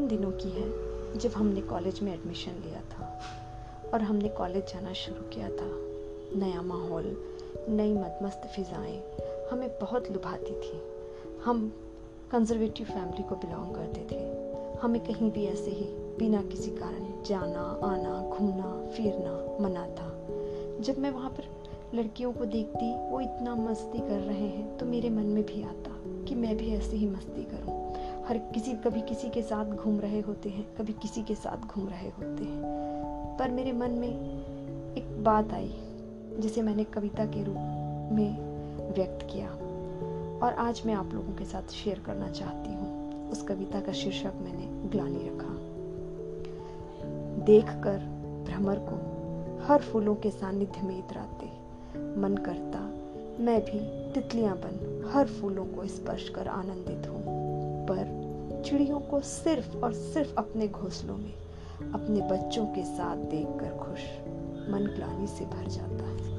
दिनों की है जब हमने कॉलेज में एडमिशन लिया था और हमने कॉलेज जाना शुरू किया था। नया माहौल, नई मदमस्त फिज़ाएँ हमें बहुत लुभाती थी। हम कंजर्वेटिव फैमिली को बिलोंग करते थे। हमें कहीं भी ऐसे ही बिना किसी कारण जाना, आना, घूमना, फिरना मना था। जब मैं वहाँ पर लड़कियों को देखती, वो इतना मस्ती कर रहे हैं तो मेरे मन में भी आता कि मैं भी ऐसे ही मस्ती करूँ। हर किसी, कभी किसी के साथ घूम रहे होते हैं, कभी किसी के साथ घूम रहे होते हैं। पर मेरे मन में एक बात आई, जिसे मैंने कविता के रूप में व्यक्त किया और आज मैं आप लोगों के साथ शेयर करना चाहती हूँ। उस कविता का शीर्षक मैंने ग्लानी रखा। देखकर भ्रमर को हर फूलों के सानिध्य में इतराते, मन करता, मैं भी तितलियाँ बन हर फूलों को स्पर्श कर आनंदित हूँ। पर चिड़ियों को सिर्फ़ और सिर्फ़ अपने घोंसलों में, अपने बच्चों के साथ देखकर खुश मन ग्लानी से भर जाता है।